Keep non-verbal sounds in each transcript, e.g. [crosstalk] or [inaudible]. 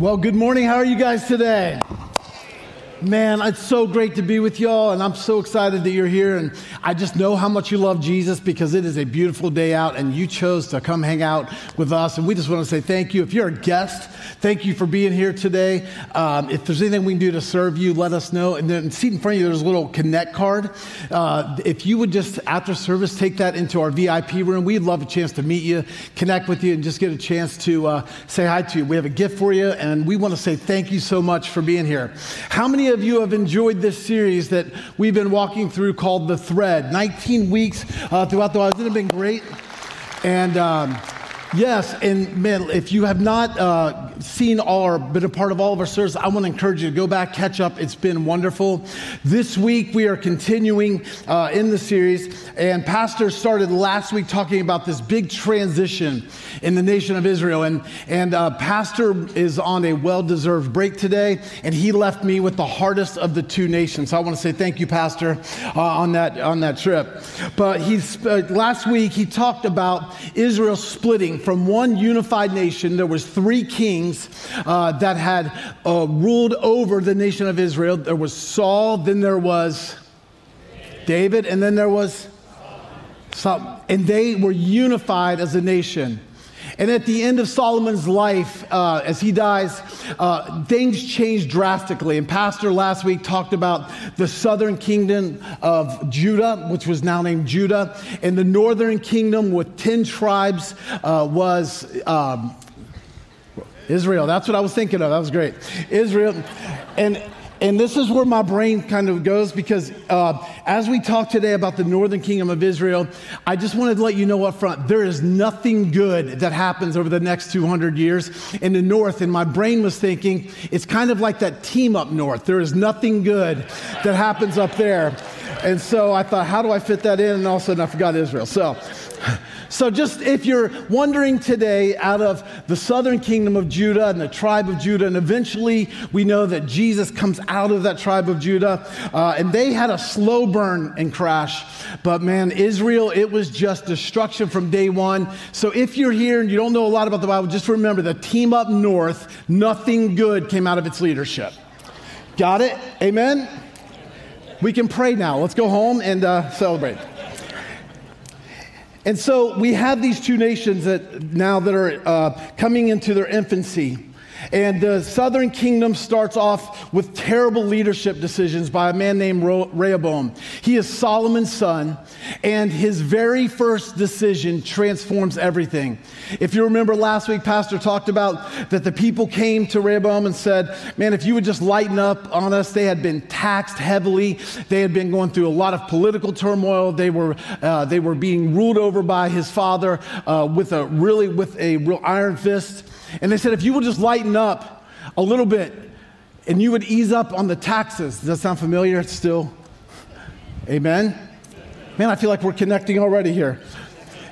Well, good morning. How are you guys today? Man, it's so great to be with y'all, and I'm so excited that you're here. And I just know how much you love Jesus because it is a beautiful day out, and you chose to come hang out with us. And we just want to say thank you. If you're a guest, thank you for being here today. Um, if there's anything we can do to serve you, let us know. And then, seat in front of you, there's a little connect card. Uh, if you would just, after service, take that into our VIP room, we'd love a chance to meet you, connect with you, and just get a chance to uh, say hi to you. We have a gift for you, and we want to say thank you so much for being here. How many of you have enjoyed this series that we've been walking through called The Thread? 19 weeks uh, throughout the world. Hasn't it been great? And um, yes, and man, if you have not uh, seen all or been a part of all of our services, I want to encourage you to go back, catch up. It's been wonderful. This week we are continuing uh, in the series, and Pastor started last week talking about this big transition in the nation of Israel. And, and uh, Pastor is on a well deserved break today, and he left me with the hardest of the two nations. So I want to say thank you, Pastor, uh, on, that, on that trip. But he's, uh, last week he talked about Israel splitting from one unified nation. There was three kings uh, that had uh, ruled over the nation of Israel. There was Saul, then there was David, and then there was Saul. And they were unified as a nation. And at the end of Solomon's life, uh, as he dies, uh, things changed drastically. And Pastor last week talked about the southern kingdom of Judah, which was now named Judah, and the northern kingdom with 10 tribes uh, was. Um, Israel, that's what I was thinking of. That was great. Israel. And and this is where my brain kind of goes because uh, as we talk today about the northern kingdom of Israel, I just wanted to let you know up front there is nothing good that happens over the next 200 years in the north. And my brain was thinking it's kind of like that team up north. There is nothing good that happens up there. And so I thought, how do I fit that in? And all of a sudden I forgot Israel. So. So, just if you're wondering today, out of the southern kingdom of Judah and the tribe of Judah, and eventually we know that Jesus comes out of that tribe of Judah, uh, and they had a slow burn and crash. But man, Israel, it was just destruction from day one. So, if you're here and you don't know a lot about the Bible, just remember the team up north, nothing good came out of its leadership. Got it? Amen? We can pray now. Let's go home and uh, celebrate. And so we have these two nations that now that are uh, coming into their infancy. And the southern kingdom starts off with terrible leadership decisions by a man named Rehoboam. He is Solomon's son, and his very first decision transforms everything. If you remember last week, Pastor talked about that the people came to Rehoboam and said, Man, if you would just lighten up on us, they had been taxed heavily. They had been going through a lot of political turmoil. They were, uh, they were being ruled over by his father uh, with a really with a real iron fist. And they said, if you would just lighten up a little bit and you would ease up on the taxes. Does that sound familiar still? Amen? Man, I feel like we're connecting already here.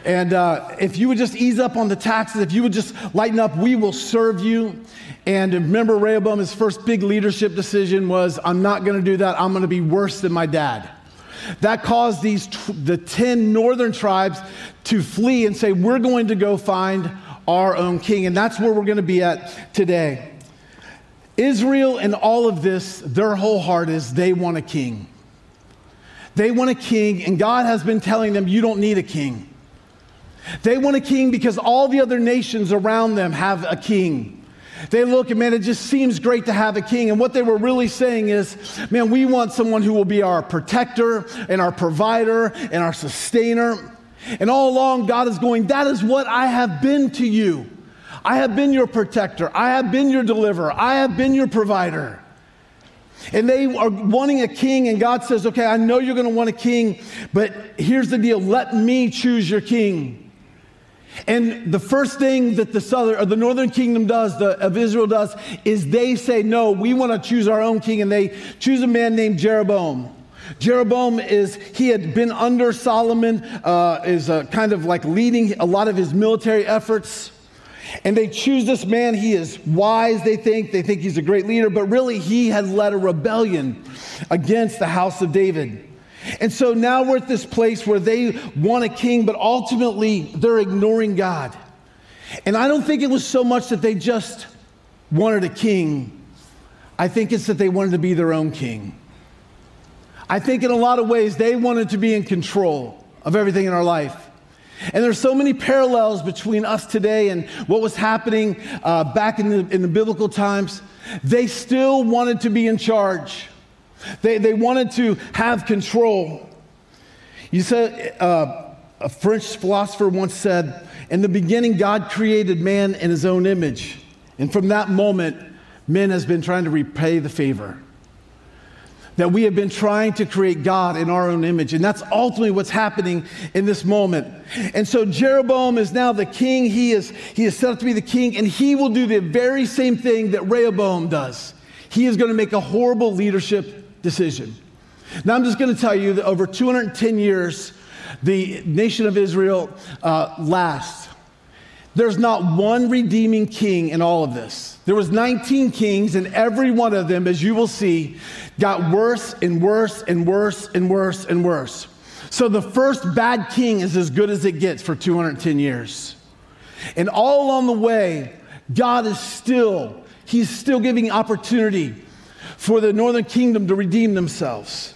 And uh, if you would just ease up on the taxes, if you would just lighten up, we will serve you. And remember, Rehoboam, his first big leadership decision was I'm not going to do that. I'm going to be worse than my dad. That caused these the 10 northern tribes to flee and say, We're going to go find our own king. And that's where we're going to be at today. Israel and all of this, their whole heart is they want a king. They want a king, and God has been telling them, You don't need a king. They want a king because all the other nations around them have a king. They look and man, it just seems great to have a king. And what they were really saying is, man, we want someone who will be our protector and our provider and our sustainer. And all along, God is going, That is what I have been to you. I have been your protector. I have been your deliverer. I have been your provider. And they are wanting a king, and God says, Okay, I know you're going to want a king, but here's the deal let me choose your king. And the first thing that the southern or the northern kingdom does, the, of Israel does, is they say, No, we want to choose our own king, and they choose a man named Jeroboam. Jeroboam is, he had been under Solomon, uh, is uh, kind of like leading a lot of his military efforts. And they choose this man. He is wise, they think. They think he's a great leader, but really he had led a rebellion against the house of David. And so now we're at this place where they want a king, but ultimately they're ignoring God. And I don't think it was so much that they just wanted a king, I think it's that they wanted to be their own king. I think in a lot of ways they wanted to be in control of everything in our life. And there's so many parallels between us today and what was happening uh, back in the, in the biblical times. They still wanted to be in charge. They, they wanted to have control. You said, uh, a French philosopher once said, In the beginning, God created man in his own image. And from that moment, man has been trying to repay the favor that we have been trying to create God in our own image. And that's ultimately what's happening in this moment. And so Jeroboam is now the king. He is, he is set up to be the king, and he will do the very same thing that Rehoboam does. He is going to make a horrible leadership decision. Now, I'm just going to tell you that over 210 years, the nation of Israel uh, lasts. There's not one redeeming king in all of this. There was 19 kings, and every one of them, as you will see, got worse and worse and worse and worse and worse. So the first bad king is as good as it gets for 210 years. And all along the way, God is still, He's still giving opportunity for the northern kingdom to redeem themselves.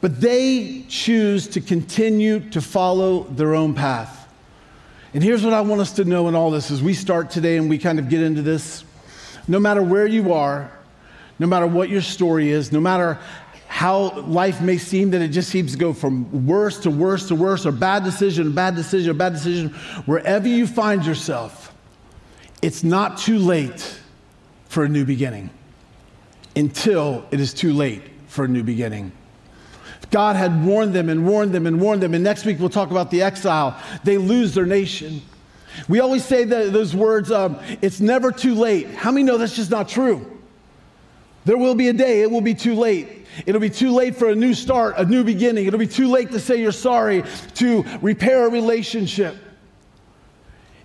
But they choose to continue to follow their own path. And here's what I want us to know in all this as we start today and we kind of get into this. No matter where you are, no matter what your story is, no matter how life may seem that it just seems to go from worse to worse to worse, or bad decision, bad decision, bad decision, wherever you find yourself, it's not too late for a new beginning until it is too late for a new beginning. God had warned them and warned them and warned them. And next week we'll talk about the exile. They lose their nation. We always say those words, um, it's never too late. How many know that's just not true? There will be a day, it will be too late. It'll be too late for a new start, a new beginning. It'll be too late to say you're sorry, to repair a relationship.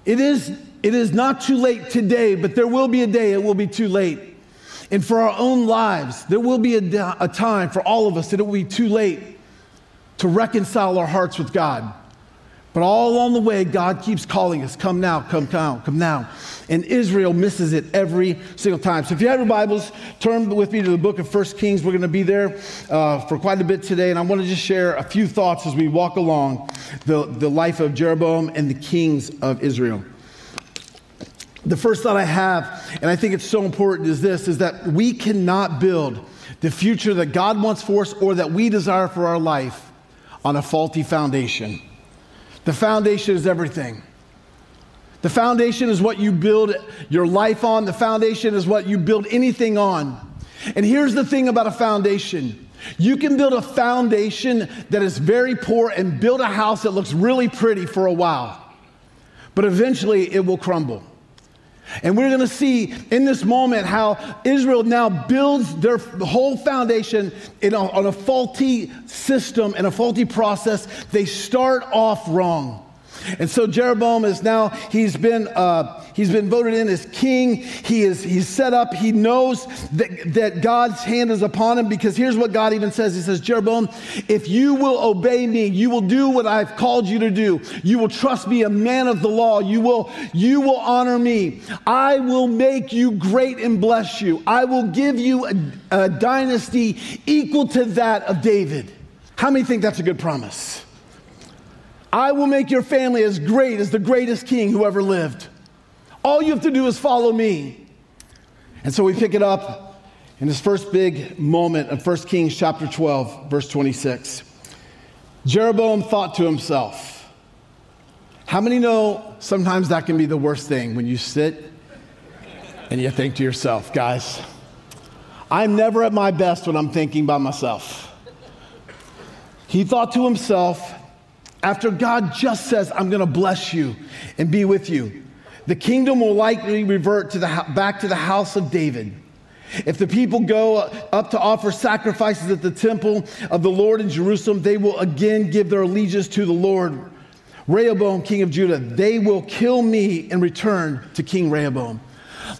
It is, it is not too late today, but there will be a day it will be too late. And for our own lives, there will be a, a time for all of us that it will be too late to reconcile our hearts with God. But all along the way, God keeps calling us, come now, come now, come now. And Israel misses it every single time. So if you have your Bibles, turn with me to the book of First Kings. We're going to be there uh, for quite a bit today. And I want to just share a few thoughts as we walk along the, the life of Jeroboam and the kings of Israel the first thought I have, and I think it's so important, is this is that we cannot build the future that God wants for us or that we desire for our life on a faulty foundation. The foundation is everything. The foundation is what you build your life on, the foundation is what you build anything on. And here's the thing about a foundation you can build a foundation that is very poor and build a house that looks really pretty for a while, but eventually it will crumble. And we're going to see in this moment how Israel now builds their whole foundation a, on a faulty system and a faulty process. They start off wrong. And so Jeroboam is now, he's been, uh, he's been voted in as king. He is, he's set up. He knows that, that God's hand is upon him because here's what God even says. He says, Jeroboam, if you will obey me, you will do what I've called you to do. You will trust me, a man of the law. You will, you will honor me. I will make you great and bless you. I will give you a, a dynasty equal to that of David. How many think that's a good promise? I will make your family as great as the greatest king who ever lived. All you have to do is follow me. And so we pick it up in this first big moment of 1 Kings chapter 12, verse 26. Jeroboam thought to himself, How many know sometimes that can be the worst thing when you sit and you think to yourself, guys, I'm never at my best when I'm thinking by myself. He thought to himself, after God just says, I'm going to bless you and be with you, the kingdom will likely revert to the, back to the house of David. If the people go up to offer sacrifices at the temple of the Lord in Jerusalem, they will again give their allegiance to the Lord. Rehoboam, king of Judah, they will kill me and return to King Rehoboam.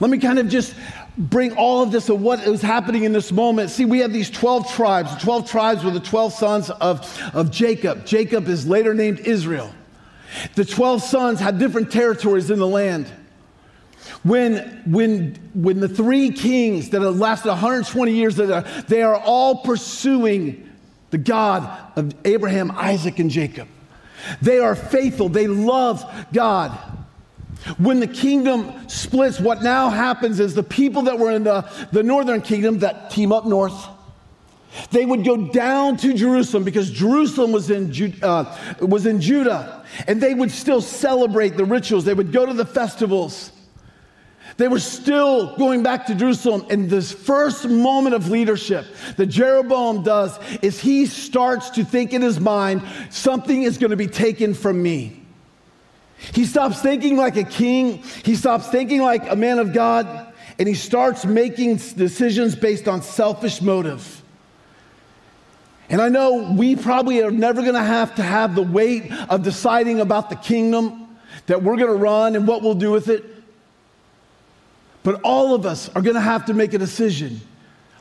Let me kind of just bring all of this to what is happening in this moment. See, we have these 12 tribes. The 12 tribes were the 12 sons of, of Jacob. Jacob is later named Israel. The 12 sons had different territories in the land. when, when, when the three kings that have lasted 120 years, that are, they are all pursuing the God of Abraham, Isaac, and Jacob. They are faithful, they love God. When the kingdom splits, what now happens is the people that were in the, the northern kingdom that team up north, they would go down to Jerusalem because Jerusalem was in, uh, was in Judah, and they would still celebrate the rituals. They would go to the festivals. They were still going back to Jerusalem. And this first moment of leadership that Jeroboam does is he starts to think in his mind, something is going to be taken from me. He stops thinking like a king, he stops thinking like a man of God, and he starts making decisions based on selfish motive. And I know we probably are never going to have to have the weight of deciding about the kingdom that we're going to run and what we'll do with it. But all of us are going to have to make a decision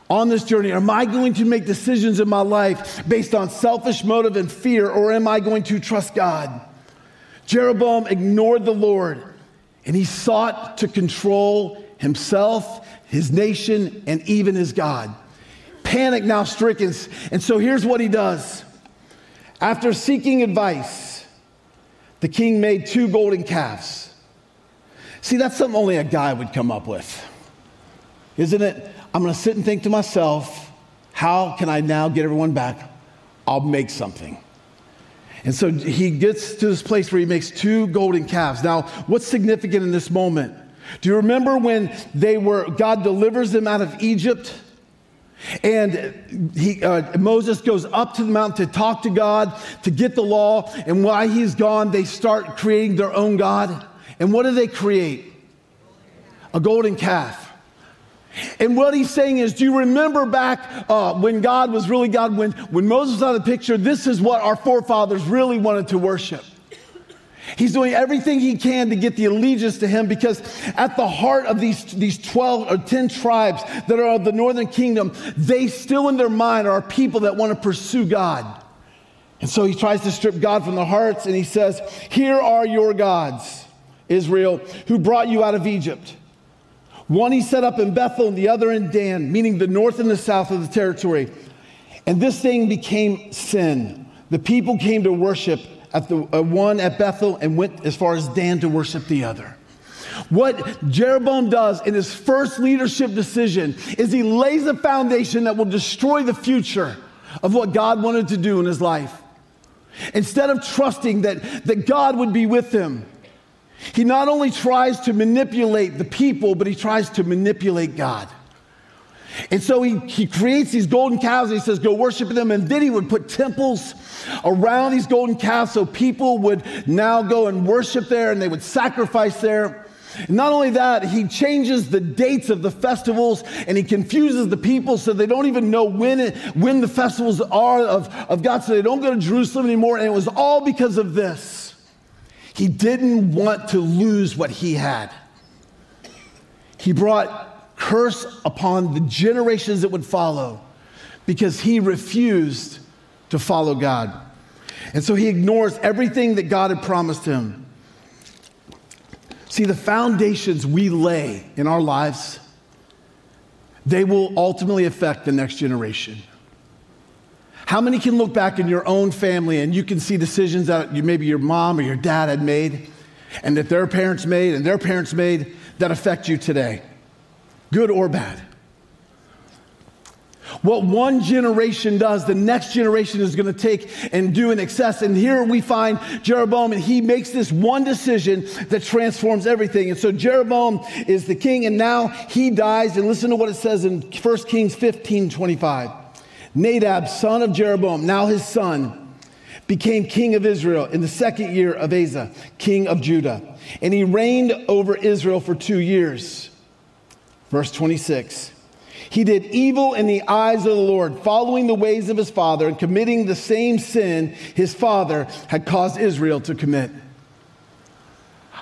on this journey. Am I going to make decisions in my life based on selfish motive and fear, or am I going to trust God? Jeroboam ignored the Lord and he sought to control himself, his nation, and even his God. Panic now stricken. And so here's what he does. After seeking advice, the king made two golden calves. See, that's something only a guy would come up with, isn't it? I'm going to sit and think to myself, how can I now get everyone back? I'll make something. And so he gets to this place where he makes two golden calves. Now, what's significant in this moment? Do you remember when they were, God delivers them out of Egypt? And he, uh, Moses goes up to the mountain to talk to God, to get the law. And while he's gone, they start creating their own God. And what do they create? A golden calf. And what he's saying is, do you remember back uh, when God was really God, when, when Moses was out of the picture, this is what our forefathers really wanted to worship. He's doing everything he can to get the allegiance to him because at the heart of these, these 12 or 10 tribes that are of the northern kingdom, they still in their mind are people that want to pursue God. And so he tries to strip God from their hearts and he says, Here are your gods, Israel, who brought you out of Egypt. One he set up in Bethel and the other in Dan, meaning the north and the south of the territory. And this thing became sin. The people came to worship at the uh, one at Bethel and went as far as Dan to worship the other. What Jeroboam does in his first leadership decision is he lays a foundation that will destroy the future of what God wanted to do in his life. Instead of trusting that, that God would be with him, he not only tries to manipulate the people, but he tries to manipulate God. And so he, he creates these golden calves and he says, Go worship them. And then he would put temples around these golden calves so people would now go and worship there and they would sacrifice there. Not only that, he changes the dates of the festivals and he confuses the people so they don't even know when, it, when the festivals are of, of God, so they don't go to Jerusalem anymore. And it was all because of this. He didn't want to lose what he had. He brought curse upon the generations that would follow because he refused to follow God. And so he ignores everything that God had promised him. See, the foundations we lay in our lives, they will ultimately affect the next generation. How many can look back in your own family and you can see decisions that you, maybe your mom or your dad had made and that their parents made and their parents made that affect you today, good or bad? What one generation does, the next generation is going to take and do in excess. And here we find Jeroboam, and he makes this one decision that transforms everything. And so Jeroboam is the king, and now he dies. And listen to what it says in 1 Kings 15 25. Nadab, son of Jeroboam, now his son, became king of Israel in the second year of Asa, king of Judah. And he reigned over Israel for two years. Verse 26. He did evil in the eyes of the Lord, following the ways of his father and committing the same sin his father had caused Israel to commit.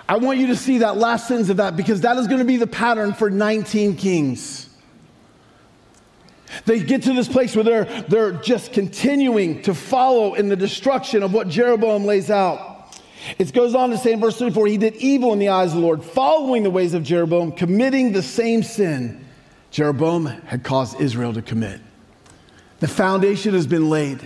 I want you to see that last sentence of that because that is going to be the pattern for 19 kings. They get to this place where they're, they're just continuing to follow in the destruction of what Jeroboam lays out. It goes on to say in verse 34 he did evil in the eyes of the Lord, following the ways of Jeroboam, committing the same sin Jeroboam had caused Israel to commit. The foundation has been laid.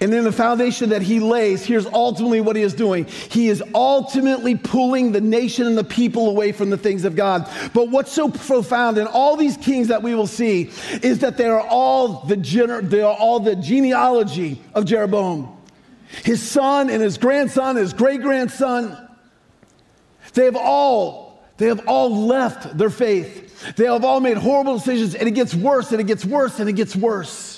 And in the foundation that he lays, here's ultimately what he is doing. He is ultimately pulling the nation and the people away from the things of God. But what's so profound in all these kings that we will see is that they are all the gener- they are all the genealogy of Jeroboam. His son and his grandson, his great grandson, they have all they have all left their faith. They have all made horrible decisions, and it gets worse, and it gets worse, and it gets worse.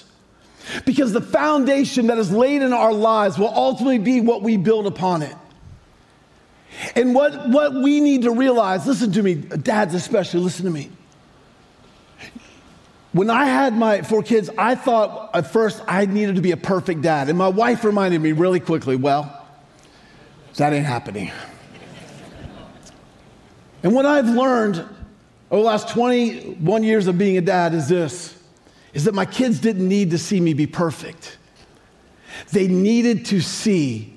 Because the foundation that is laid in our lives will ultimately be what we build upon it. And what, what we need to realize, listen to me, dads especially, listen to me. When I had my four kids, I thought at first I needed to be a perfect dad. And my wife reminded me really quickly, well, that ain't happening. and what I've learned over the last 21 years of being a dad is this is that my kids didn't need to see me be perfect. They needed to see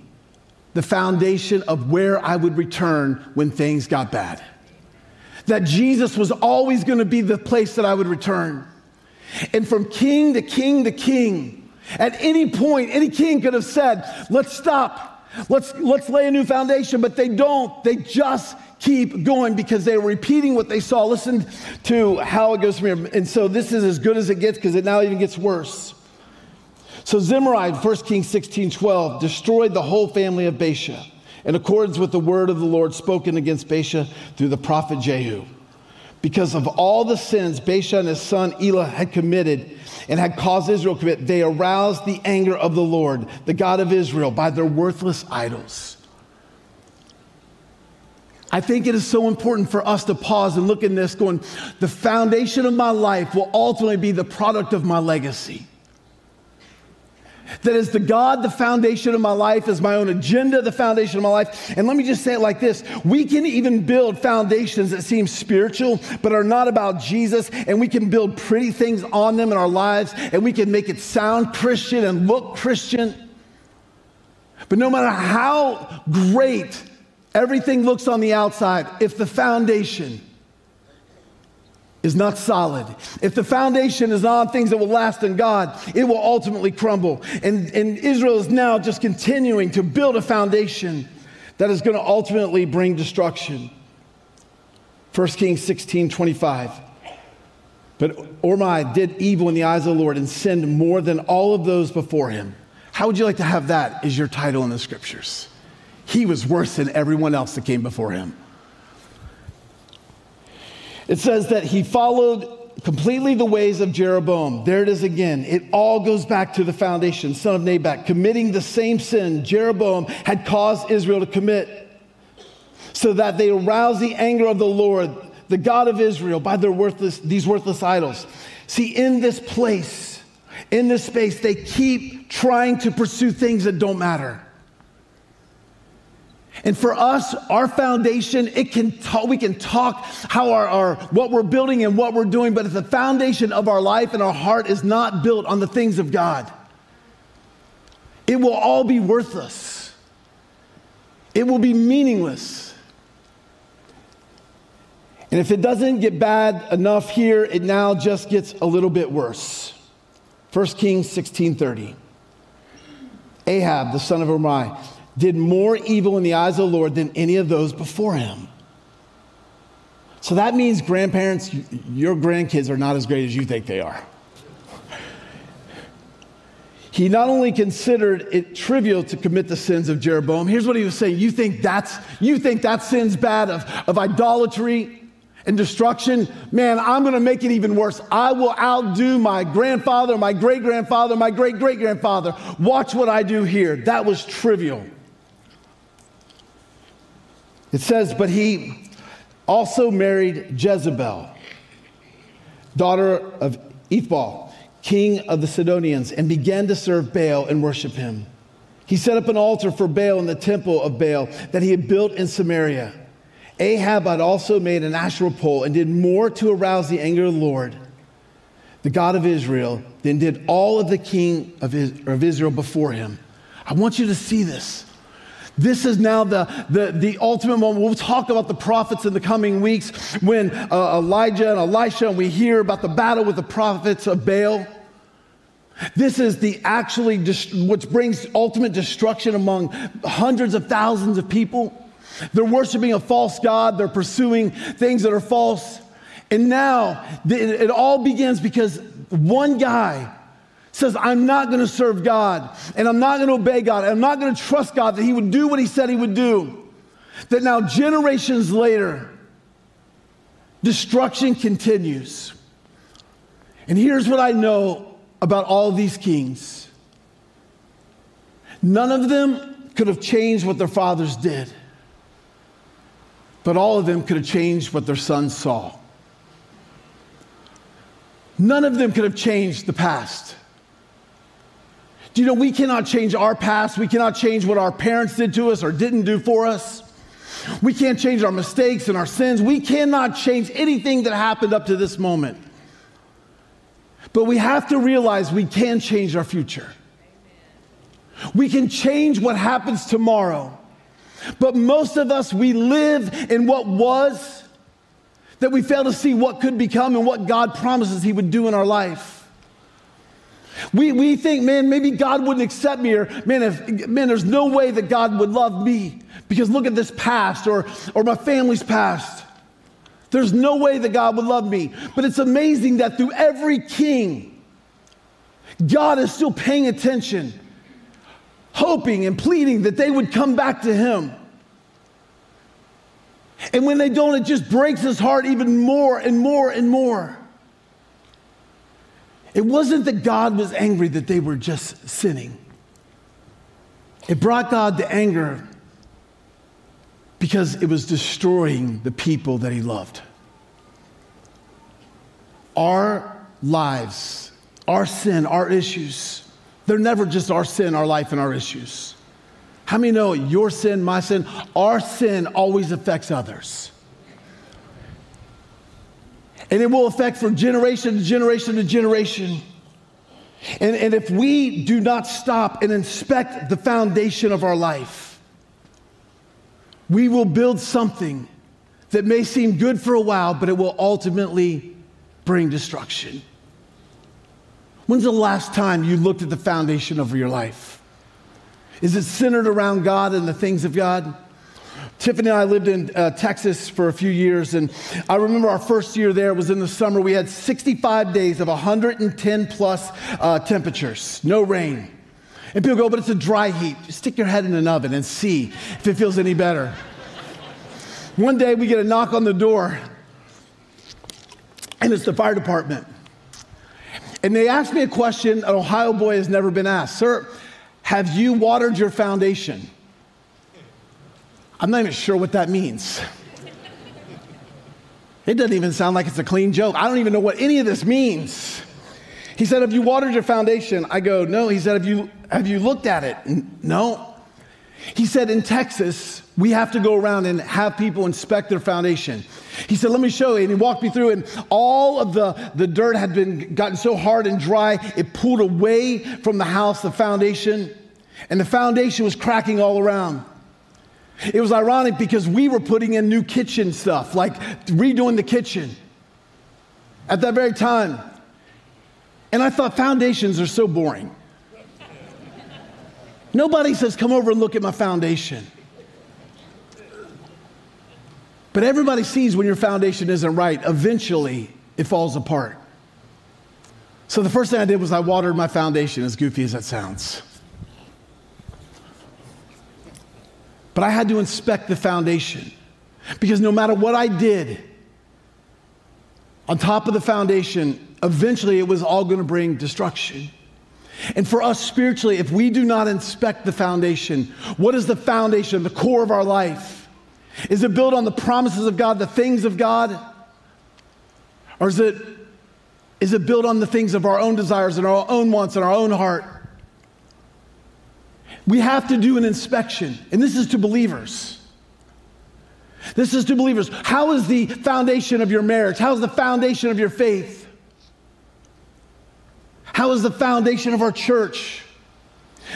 the foundation of where I would return when things got bad. That Jesus was always going to be the place that I would return. And from king to king to king, at any point, any king could have said, Let's stop. Let's, let's lay a new foundation. But they don't. They just keep going because they were repeating what they saw. Listen to how it goes from here. And so this is as good as it gets because it now even gets worse. So Zimri, 1 Kings 16 12, destroyed the whole family of Baasha in accordance with the word of the Lord spoken against Baasha through the prophet Jehu. Because of all the sins Baasha and his son Elah had committed and had caused Israel to commit, they aroused the anger of the Lord, the God of Israel, by their worthless idols. I think it is so important for us to pause and look in this, going, the foundation of my life will ultimately be the product of my legacy. That is the God, the foundation of my life, is my own agenda, the foundation of my life. And let me just say it like this we can even build foundations that seem spiritual, but are not about Jesus, and we can build pretty things on them in our lives, and we can make it sound Christian and look Christian. But no matter how great Everything looks on the outside. If the foundation is not solid, if the foundation is on things that will last in God, it will ultimately crumble. And, and Israel is now just continuing to build a foundation that is going to ultimately bring destruction. 1 Kings 16 25. But Omri did evil in the eyes of the Lord and sinned more than all of those before him. How would you like to have that as your title in the scriptures? He was worse than everyone else that came before him. It says that he followed completely the ways of Jeroboam. There it is again. It all goes back to the foundation, son of Nebat, committing the same sin Jeroboam had caused Israel to commit, so that they aroused the anger of the Lord, the God of Israel, by their worthless, these worthless idols. See, in this place, in this space, they keep trying to pursue things that don't matter. And for us, our foundation, it can talk, we can talk how our, our, what we're building and what we're doing, but if the foundation of our life and our heart is not built on the things of God, it will all be worthless. It will be meaningless. And if it doesn't get bad enough here, it now just gets a little bit worse. 1 Kings 16:30. Ahab, the son of Omri, did more evil in the eyes of the Lord than any of those before him. So that means, grandparents, your grandkids are not as great as you think they are. He not only considered it trivial to commit the sins of Jeroboam, here's what he was saying. You think that's you think that sin's bad of, of idolatry and destruction, man, I'm going to make it even worse. I will outdo my grandfather, my great grandfather, my great great grandfather. Watch what I do here. That was trivial. It says, but he also married Jezebel, daughter of Ethbaal, king of the Sidonians, and began to serve Baal and worship him. He set up an altar for Baal in the temple of Baal that he had built in Samaria. Ahab had also made an Asherah pole and did more to arouse the anger of the Lord, the God of Israel, than did all of the king of Israel before him. I want you to see this This is now the, the, the ultimate moment. We'll talk about the prophets in the coming weeks when uh, Elijah and Elisha, and we hear about the battle with the prophets of Baal. This is the actually, which brings ultimate destruction among hundreds of thousands of people. They're worshiping a false God, they're pursuing things that are false. And now it all begins because one guy says, I'm not going to serve God and I'm not going to obey God and I'm not going to trust God that He would do what He said He would do. That now, generations later, destruction continues. And here's what I know about all these kings none of them could have changed what their fathers did, but all of them could have changed what their sons saw. None of them could have changed the past. Do you know we cannot change our past? We cannot change what our parents did to us or didn't do for us. We can't change our mistakes and our sins. We cannot change anything that happened up to this moment. But we have to realize we can change our future. We can change what happens tomorrow. But most of us, we live in what was, that we fail to see what could become and what God promises He would do in our life. We, we think, man, maybe God wouldn't accept me, or man, if, man, there's no way that God would love me because look at this past or, or my family's past. There's no way that God would love me. But it's amazing that through every king, God is still paying attention, hoping and pleading that they would come back to Him. And when they don't, it just breaks his heart even more and more and more. It wasn't that God was angry that they were just sinning. It brought God to anger because it was destroying the people that he loved. Our lives, our sin, our issues, they're never just our sin, our life, and our issues. How many know your sin, my sin, our sin always affects others? And it will affect from generation to generation to generation. And, and if we do not stop and inspect the foundation of our life, we will build something that may seem good for a while, but it will ultimately bring destruction. When's the last time you looked at the foundation of your life? Is it centered around God and the things of God? Tiffany and I lived in uh, Texas for a few years, and I remember our first year there was in the summer. We had 65 days of 110 plus uh, temperatures, no rain. And people go, but it's a dry heat. Just stick your head in an oven and see if it feels any better. One day we get a knock on the door, and it's the fire department. And they asked me a question an Ohio boy has never been asked Sir, have you watered your foundation? I'm not even sure what that means. It doesn't even sound like it's a clean joke. I don't even know what any of this means. He said, Have you watered your foundation? I go, No. He said, Have you, have you looked at it? No. He said, In Texas, we have to go around and have people inspect their foundation. He said, Let me show you. And he walked me through, and all of the, the dirt had been gotten so hard and dry, it pulled away from the house, the foundation, and the foundation was cracking all around. It was ironic because we were putting in new kitchen stuff, like redoing the kitchen at that very time. And I thought foundations are so boring. Nobody says, Come over and look at my foundation. But everybody sees when your foundation isn't right, eventually it falls apart. So the first thing I did was I watered my foundation, as goofy as that sounds. But I had to inspect the foundation because no matter what I did, on top of the foundation, eventually it was all going to bring destruction. And for us spiritually, if we do not inspect the foundation, what is the foundation, the core of our life? Is it built on the promises of God, the things of God? Or is it, is it built on the things of our own desires and our own wants and our own heart? We have to do an inspection, and this is to believers. This is to believers. How is the foundation of your marriage? How is the foundation of your faith? How is the foundation of our church?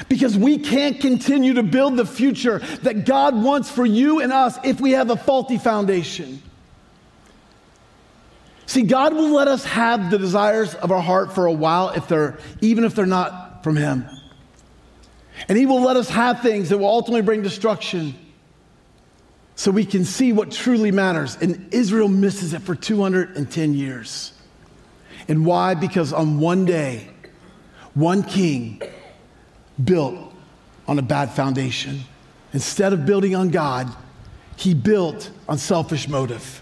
Because we can't continue to build the future that God wants for you and us if we have a faulty foundation. See, God will let us have the desires of our heart for a while if they're even if they're not from him. And he will let us have things that will ultimately bring destruction so we can see what truly matters. And Israel misses it for 210 years. And why? Because on one day, one king built on a bad foundation. Instead of building on God, he built on selfish motive.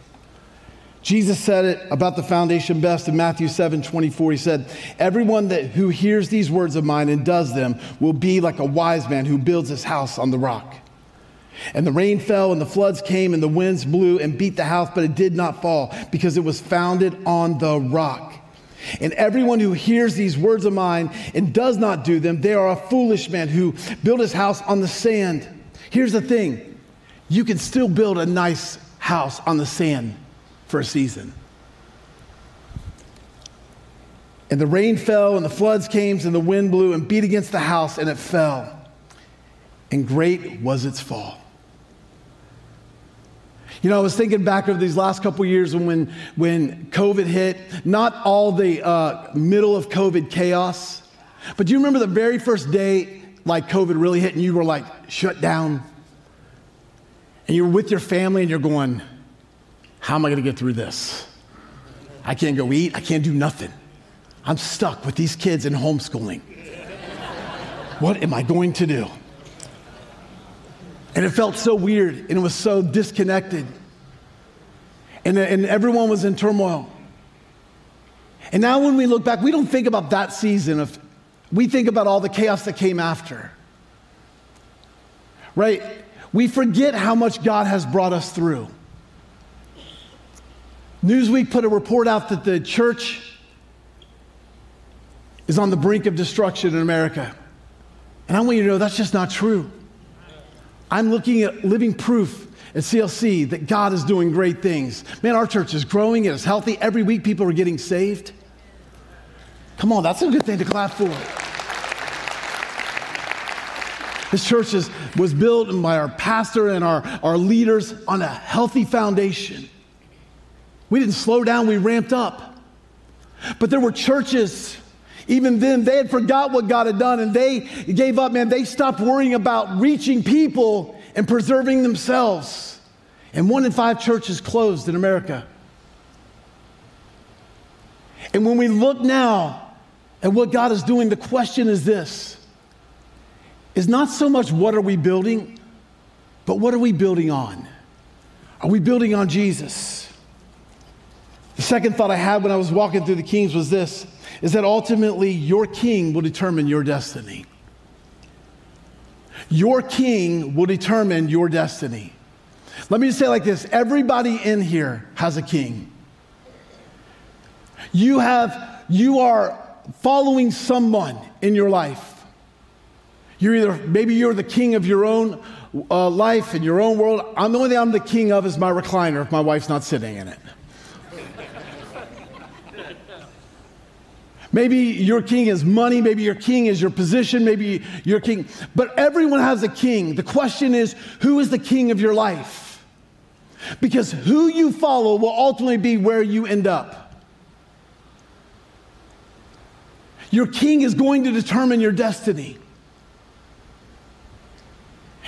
Jesus said it about the foundation best in Matthew 7 24. He said, Everyone that, who hears these words of mine and does them will be like a wise man who builds his house on the rock. And the rain fell, and the floods came, and the winds blew and beat the house, but it did not fall because it was founded on the rock. And everyone who hears these words of mine and does not do them, they are a foolish man who built his house on the sand. Here's the thing you can still build a nice house on the sand for a season. And the rain fell, and the floods came, and the wind blew and beat against the house, and it fell. And great was its fall. You know, I was thinking back over these last couple years when, when COVID hit, not all the uh, middle of COVID chaos, but do you remember the very first day like COVID really hit and you were like shut down? And you're with your family and you're going, how am I going to get through this? I can't go eat, I can't do nothing. I'm stuck with these kids in homeschooling. what am I going to do? And it felt so weird and it was so disconnected. And, uh, and everyone was in turmoil. And now when we look back, we don't think about that season of, we think about all the chaos that came after. Right? We forget how much God has brought us through. Newsweek put a report out that the church is on the brink of destruction in America. And I want you to know that's just not true. I'm looking at living proof at CLC that God is doing great things. Man, our church is growing, it is healthy. Every week, people are getting saved. Come on, that's a good thing to clap for. This church is, was built by our pastor and our, our leaders on a healthy foundation. We didn't slow down, we ramped up. But there were churches even then, they had forgot what God had done and they gave up, man. They stopped worrying about reaching people and preserving themselves. And one in five churches closed in America. And when we look now at what God is doing, the question is this is not so much what are we building, but what are we building on? Are we building on Jesus? The second thought I had when I was walking through the Kings was this is that ultimately your king will determine your destiny. Your king will determine your destiny. Let me just say like this everybody in here has a king. You have, you are following someone in your life. You're either, maybe you're the king of your own uh, life and your own world. I'm the only thing I'm the king of is my recliner if my wife's not sitting in it. Maybe your king is money. Maybe your king is your position. Maybe your king. But everyone has a king. The question is, who is the king of your life? Because who you follow will ultimately be where you end up. Your king is going to determine your destiny.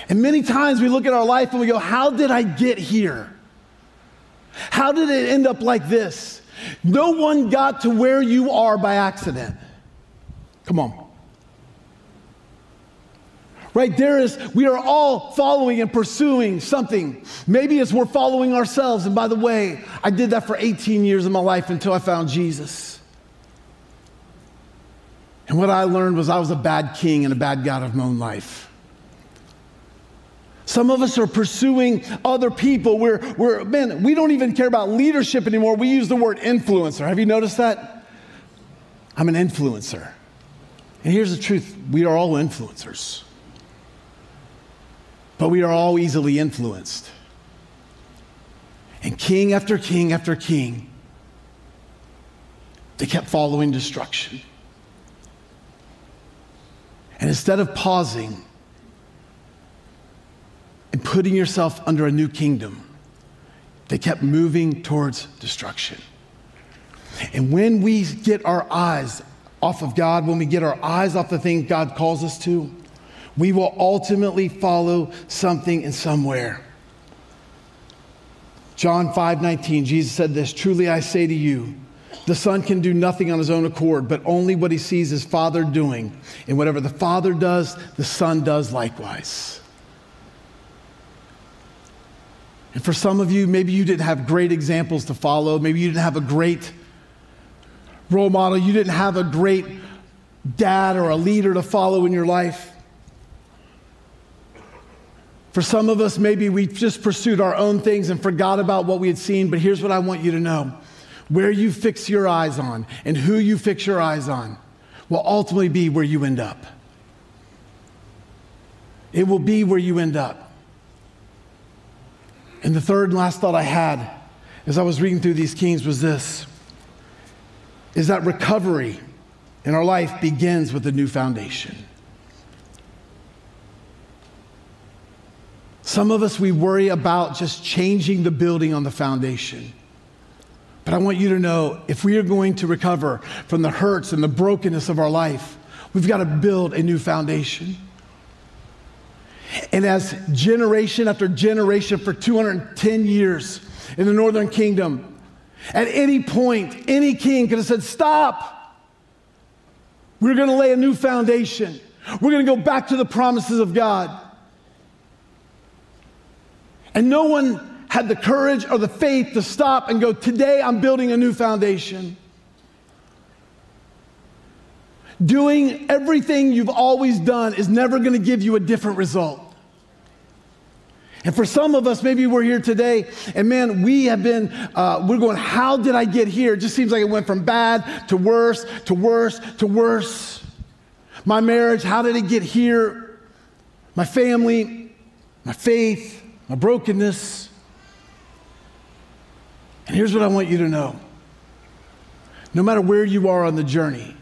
And many times we look at our life and we go, How did I get here? How did it end up like this? No one got to where you are by accident. Come on. Right there is, we are all following and pursuing something. Maybe it's we're following ourselves. And by the way, I did that for 18 years of my life until I found Jesus. And what I learned was I was a bad king and a bad God of my own life. Some of us are pursuing other people. We're, we're, man, we don't even care about leadership anymore. We use the word influencer. Have you noticed that? I'm an influencer. And here's the truth we are all influencers, but we are all easily influenced. And king after king after king, they kept following destruction. And instead of pausing and putting yourself under a new kingdom, they kept moving towards destruction. And when we get our eyes off of God, when we get our eyes off the thing God calls us to, we will ultimately follow something and somewhere. John 5 19, Jesus said this Truly I say to you, the Son can do nothing on his own accord, but only what he sees his Father doing. And whatever the Father does, the Son does likewise. And for some of you, maybe you didn't have great examples to follow. Maybe you didn't have a great role model. You didn't have a great dad or a leader to follow in your life. For some of us, maybe we just pursued our own things and forgot about what we had seen. But here's what I want you to know where you fix your eyes on and who you fix your eyes on will ultimately be where you end up. It will be where you end up. And the third and last thought I had as I was reading through these kings was this is that recovery in our life begins with a new foundation. Some of us, we worry about just changing the building on the foundation. But I want you to know if we are going to recover from the hurts and the brokenness of our life, we've got to build a new foundation. And as generation after generation for 210 years in the northern kingdom, at any point, any king could have said, Stop. We're going to lay a new foundation. We're going to go back to the promises of God. And no one had the courage or the faith to stop and go, Today I'm building a new foundation. Doing everything you've always done is never going to give you a different result. And for some of us, maybe we're here today, and man, we have been, uh, we're going, how did I get here? It just seems like it went from bad to worse, to worse, to worse. My marriage, how did it get here? My family, my faith, my brokenness. And here's what I want you to know no matter where you are on the journey,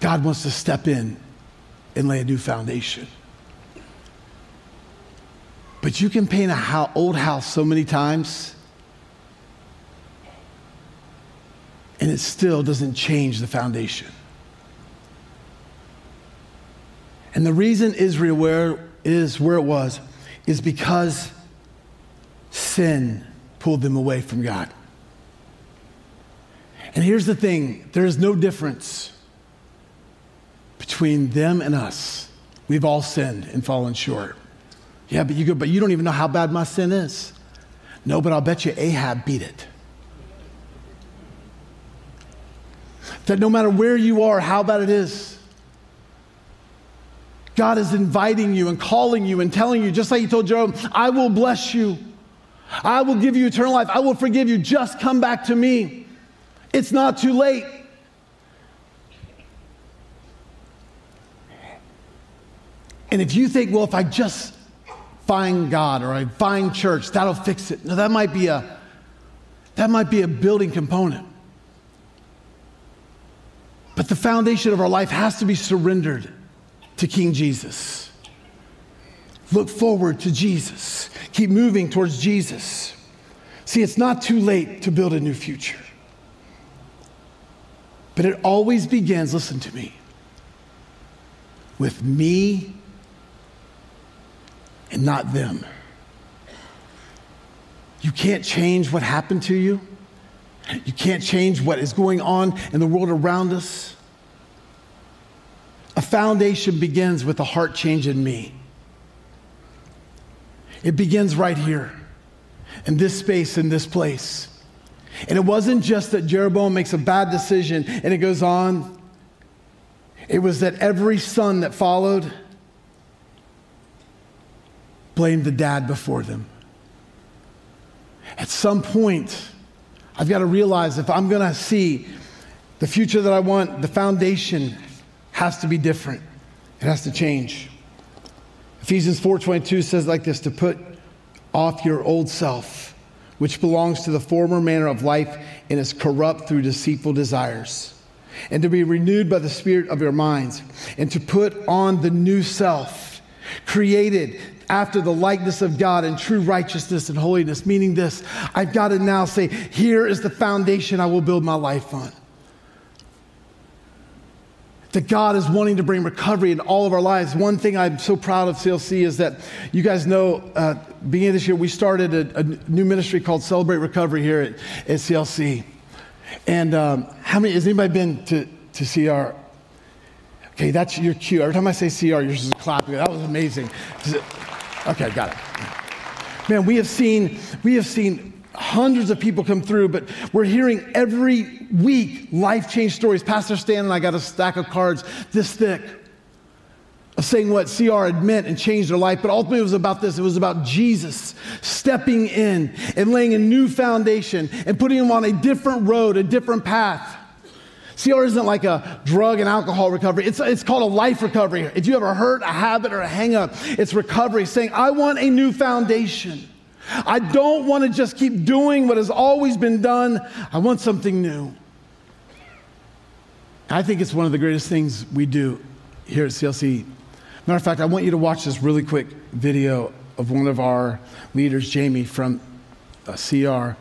God wants to step in and lay a new foundation. But you can paint a old house so many times, and it still doesn't change the foundation. And the reason Israel where is where it was is because sin pulled them away from God. And here's the thing there is no difference between them and us. We've all sinned and fallen short. Yeah, but you go, but you don't even know how bad my sin is. No, but I'll bet you Ahab beat it. That no matter where you are, how bad it is, God is inviting you and calling you and telling you, just like He told Job, I will bless you. I will give you eternal life. I will forgive you. Just come back to me. It's not too late. And if you think, well, if I just find God or I find church, that'll fix it. No, that might be a that might be a building component. But the foundation of our life has to be surrendered to King Jesus. Look forward to Jesus. Keep moving towards Jesus. See, it's not too late to build a new future. But it always begins, listen to me, with me and not them. You can't change what happened to you. You can't change what is going on in the world around us. A foundation begins with a heart change in me. It begins right here, in this space, in this place. And it wasn't just that Jeroboam makes a bad decision and it goes on, it was that every son that followed blamed the dad before them. At some point, I've got to realize if I'm going to see the future that I want, the foundation has to be different. It has to change. Ephesians 4:22 says like this to put off your old self, which belongs to the former manner of life and is corrupt through deceitful desires, and to be renewed by the spirit of your minds, and to put on the new self, created after the likeness of God and true righteousness and holiness. Meaning this, I've got to now say, here is the foundation I will build my life on. That God is wanting to bring recovery in all of our lives. One thing I'm so proud of CLC is that you guys know, uh, beginning of this year, we started a, a, new ministry called Celebrate Recovery here at, at CLC. And um, how many, has anybody been to, to CR? Okay, that's your cue. Every time I say CR, you're just clapping. That was amazing. Okay, got it. Man, we have seen, we have seen hundreds of people come through, but we're hearing every week life change stories. Pastor Stan and I got a stack of cards this thick of saying what CR had meant and changed their life, but ultimately it was about this. It was about Jesus stepping in and laying a new foundation and putting them on a different road, a different path. CR isn't like a drug and alcohol recovery. It's, it's called a life recovery. If you ever hurt a habit or a hang up, it's recovery, saying, I want a new foundation. I don't want to just keep doing what has always been done. I want something new. I think it's one of the greatest things we do here at CLC. Matter of fact, I want you to watch this really quick video of one of our leaders, Jamie from uh, CR.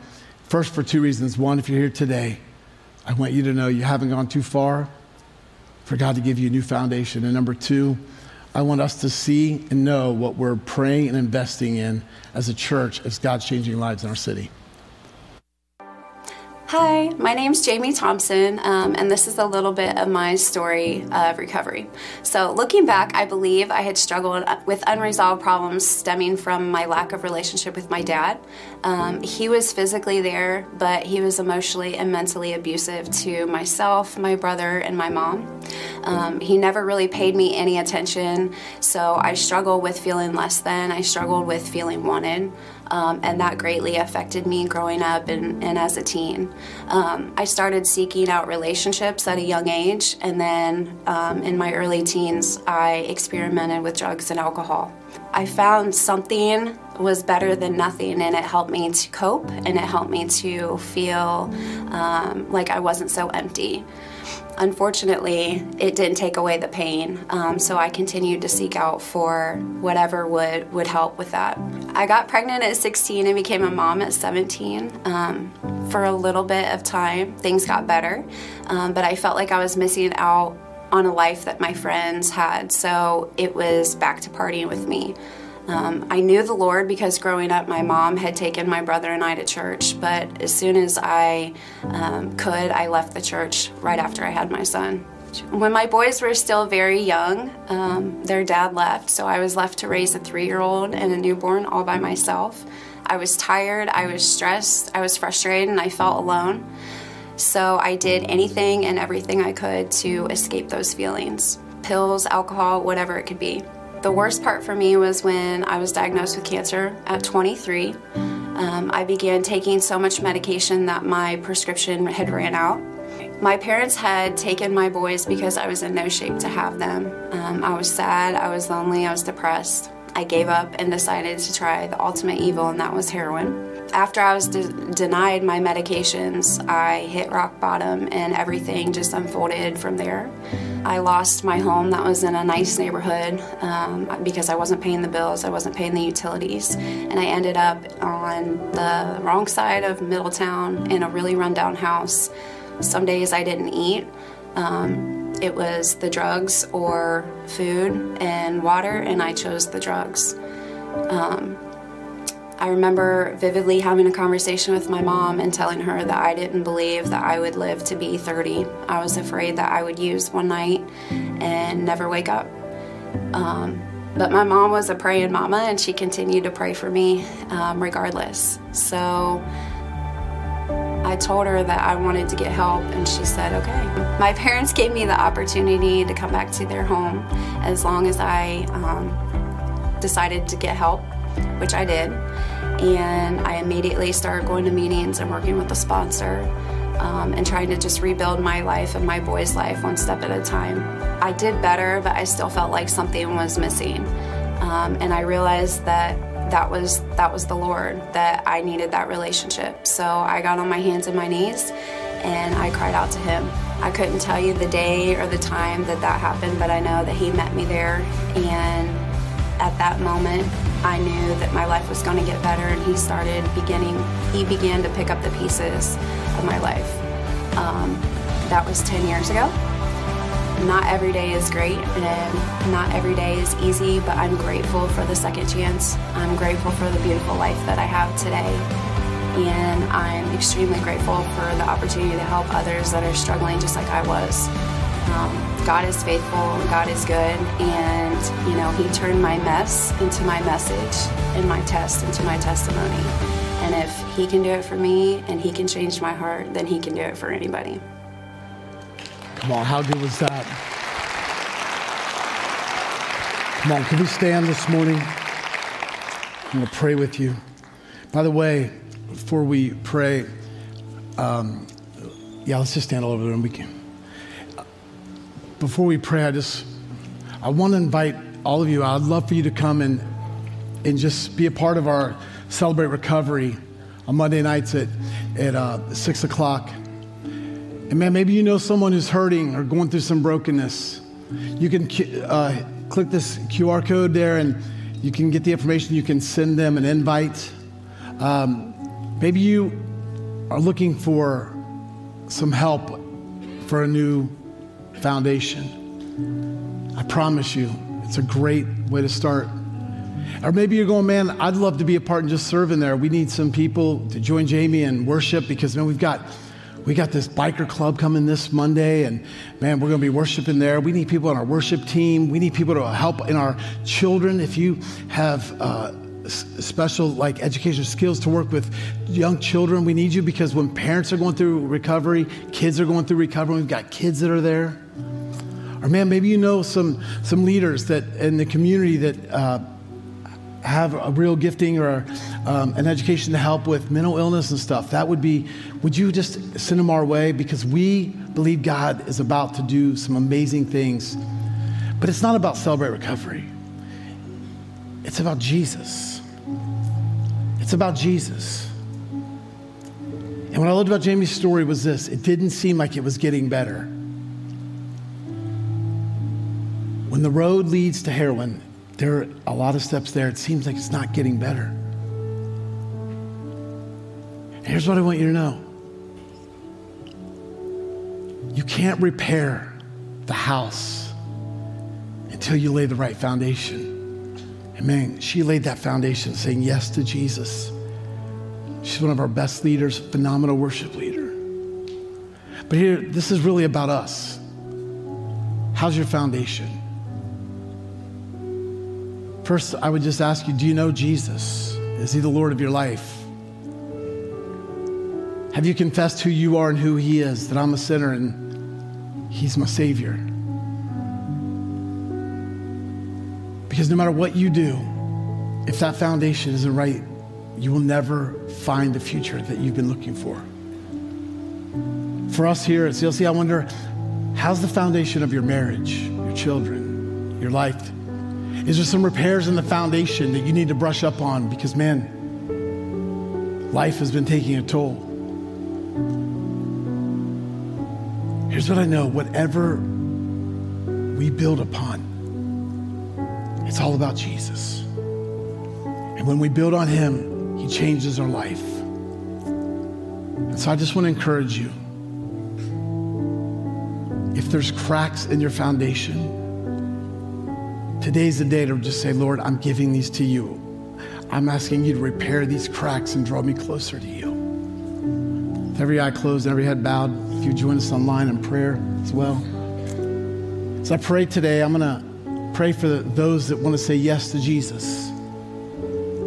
First, for two reasons. One, if you're here today, I want you to know you haven't gone too far for God to give you a new foundation. And number two, I want us to see and know what we're praying and investing in as a church as God's changing lives in our city. Hi, my name is Jamie Thompson, um, and this is a little bit of my story of recovery. So, looking back, I believe I had struggled with unresolved problems stemming from my lack of relationship with my dad. Um, he was physically there, but he was emotionally and mentally abusive to myself, my brother, and my mom. Um, he never really paid me any attention, so I struggled with feeling less than, I struggled with feeling wanted um, and that greatly affected me growing up and, and as a teen. Um, I started seeking out relationships at a young age, and then um, in my early teens, I experimented with drugs and alcohol. I found something was better than nothing, and it helped me to cope, and it helped me to feel um, like I wasn't so empty. Unfortunately, it didn't take away the pain, um, so I continued to seek out for whatever would, would help with that. I got pregnant at 16 and became a mom at 17. Um, for a little bit of time, things got better, um, but I felt like I was missing out on a life that my friends had, so it was back to partying with me. Um, I knew the Lord because growing up, my mom had taken my brother and I to church, but as soon as I um, could, I left the church right after I had my son. When my boys were still very young, um, their dad left, so I was left to raise a three year old and a newborn all by myself. I was tired, I was stressed, I was frustrated, and I felt alone. So I did anything and everything I could to escape those feelings pills, alcohol, whatever it could be. The worst part for me was when I was diagnosed with cancer at 23. Um, I began taking so much medication that my prescription had ran out. My parents had taken my boys because I was in no shape to have them. Um, I was sad, I was lonely, I was depressed. I gave up and decided to try the ultimate evil, and that was heroin after I was de- denied my medications, I hit rock bottom and everything just unfolded from there. I lost my home that was in a nice neighborhood um, because I wasn't paying the bills, I wasn't paying the utilities, and I ended up on the wrong side of Middletown in a really rundown house. Some days I didn't eat. Um, it was the drugs or food and water, and I chose the drugs. Um, I remember vividly having a conversation with my mom and telling her that I didn't believe that I would live to be 30. I was afraid that I would use one night and never wake up. Um, but my mom was a praying mama and she continued to pray for me um, regardless. So I told her that I wanted to get help and she said, okay. My [laughs] parents gave me the opportunity to come back to their home as long as I um, decided to get help, which I did and I immediately started going to meetings and working with a sponsor um, and trying to just rebuild my life and my boy's life one step at a time. I did better, but I still felt like something was missing, um, and I realized that that was that was the Lord that I needed that relationship. So I got on my hands and my knees and I cried out to him. I couldn't tell you the day or the time that that happened, but I know that he met me there. And at that moment, I knew that my life was going to get better, and he started beginning, he began to pick up the pieces of my life. Um, that was 10 years ago. Not every day is great and not every day is easy, but I'm grateful for the second chance. I'm grateful for the beautiful life that I have today. And I'm extremely grateful for the opportunity to help others that are struggling just like I was. Um, God is faithful, God is good, and you know, He turned my mess into my message and my test into my testimony. And if He can do it for me and He can change my heart, then He can do it for anybody. Come on, how good was that? Come on, can we stand this morning? I'm going to pray with you. By the way, before we pray, um, yeah, let's just stand all over there and we can. Before we pray, I just I want to invite all of you. I'd love for you to come and and just be a part of our celebrate recovery on Monday nights at at uh, six o'clock. And man, maybe you know someone who's hurting or going through some brokenness. You can uh, click this QR code there and you can get the information. You can send them an invite. Um, maybe you are looking for some help for a new foundation. I promise you, it's a great way to start. Or maybe you're going, man, I'd love to be a part and just serve in there. We need some people to join Jamie and worship because, man, we've got we got this biker club coming this Monday, and man, we're going to be worshiping there. We need people on our worship team. We need people to help in our children. If you have uh, special like education skills to work with young children, we need you because when parents are going through recovery, kids are going through recovery. We've got kids that are there. Or man, maybe you know some some leaders that in the community that. Uh, have a real gifting or um, an education to help with mental illness and stuff, that would be, would you just send them our way? Because we believe God is about to do some amazing things. But it's not about celebrate recovery, it's about Jesus. It's about Jesus. And what I loved about Jamie's story was this it didn't seem like it was getting better. When the road leads to heroin, there are a lot of steps there. It seems like it's not getting better. Here's what I want you to know you can't repair the house until you lay the right foundation. And man, she laid that foundation saying yes to Jesus. She's one of our best leaders, phenomenal worship leader. But here, this is really about us. How's your foundation? First, I would just ask you do you know Jesus? Is he the Lord of your life? Have you confessed who you are and who he is, that I'm a sinner and he's my Savior? Because no matter what you do, if that foundation isn't right, you will never find the future that you've been looking for. For us here at CLC, I wonder how's the foundation of your marriage, your children, your life? Is there some repairs in the foundation that you need to brush up on? Because, man, life has been taking a toll. Here's what I know whatever we build upon, it's all about Jesus. And when we build on Him, He changes our life. And so I just want to encourage you if there's cracks in your foundation, Today's the day to just say, Lord, I'm giving these to you. I'm asking you to repair these cracks and draw me closer to you. With every eye closed every head bowed, if you join us online in prayer as well. So I pray today, I'm going to pray for those that want to say yes to Jesus.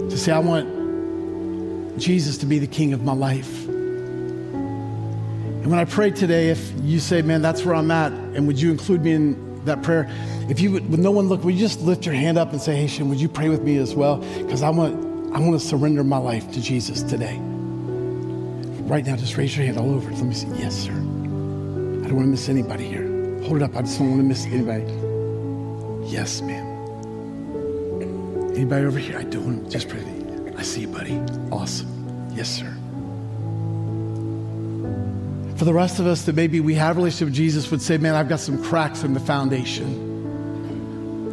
To say, I want Jesus to be the king of my life. And when I pray today, if you say, man, that's where I'm at, and would you include me in that prayer? If you would, no one look, would you just lift your hand up and say, hey, Shem, would you pray with me as well? Because I want, I want to surrender my life to Jesus today. Right now, just raise your hand all over. Let me see. Yes, sir. I don't want to miss anybody here. Hold it up. I just don't want to miss anybody. Yes, ma'am. Anybody over here? I don't want to just pray. I see you, buddy. Awesome. Yes, sir. For the rest of us that maybe we have a relationship with Jesus would say, man, I've got some cracks in the foundation.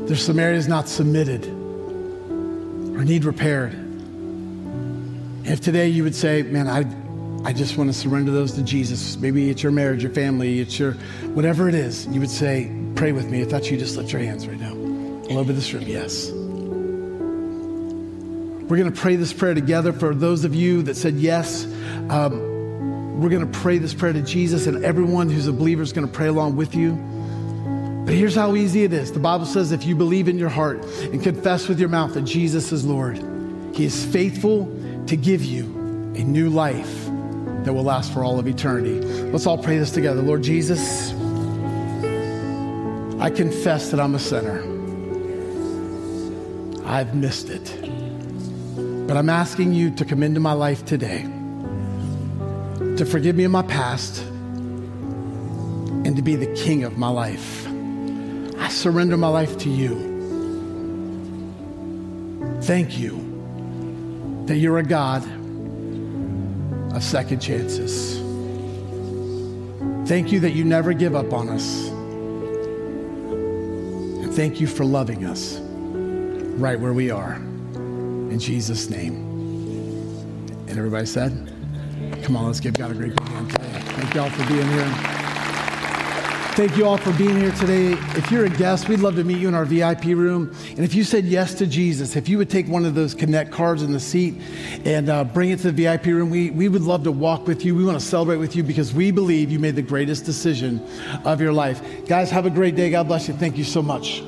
There's some areas not submitted or need repaired. If today you would say, man, I, I just want to surrender those to Jesus. Maybe it's your marriage, your family, it's your whatever it is. You would say, pray with me. If that's you, just lift your hands right now. All over this room, yes. We're going to pray this prayer together for those of you that said yes. Um, we're going to pray this prayer to Jesus, and everyone who's a believer is going to pray along with you. But here's how easy it is the Bible says if you believe in your heart and confess with your mouth that Jesus is Lord, He is faithful to give you a new life that will last for all of eternity. Let's all pray this together. Lord Jesus, I confess that I'm a sinner. I've missed it. But I'm asking you to come into my life today, to forgive me of my past, and to be the king of my life. Surrender my life to you. Thank you that you're a God of second chances. Thank you that you never give up on us. And thank you for loving us right where we are. In Jesus' name. And everybody said, Come on, let's give God a great hand today. Thank y'all for being here. Thank you all for being here today. If you're a guest, we'd love to meet you in our VIP room. And if you said yes to Jesus, if you would take one of those Connect cards in the seat and uh, bring it to the VIP room, we, we would love to walk with you. We want to celebrate with you because we believe you made the greatest decision of your life. Guys, have a great day. God bless you. Thank you so much.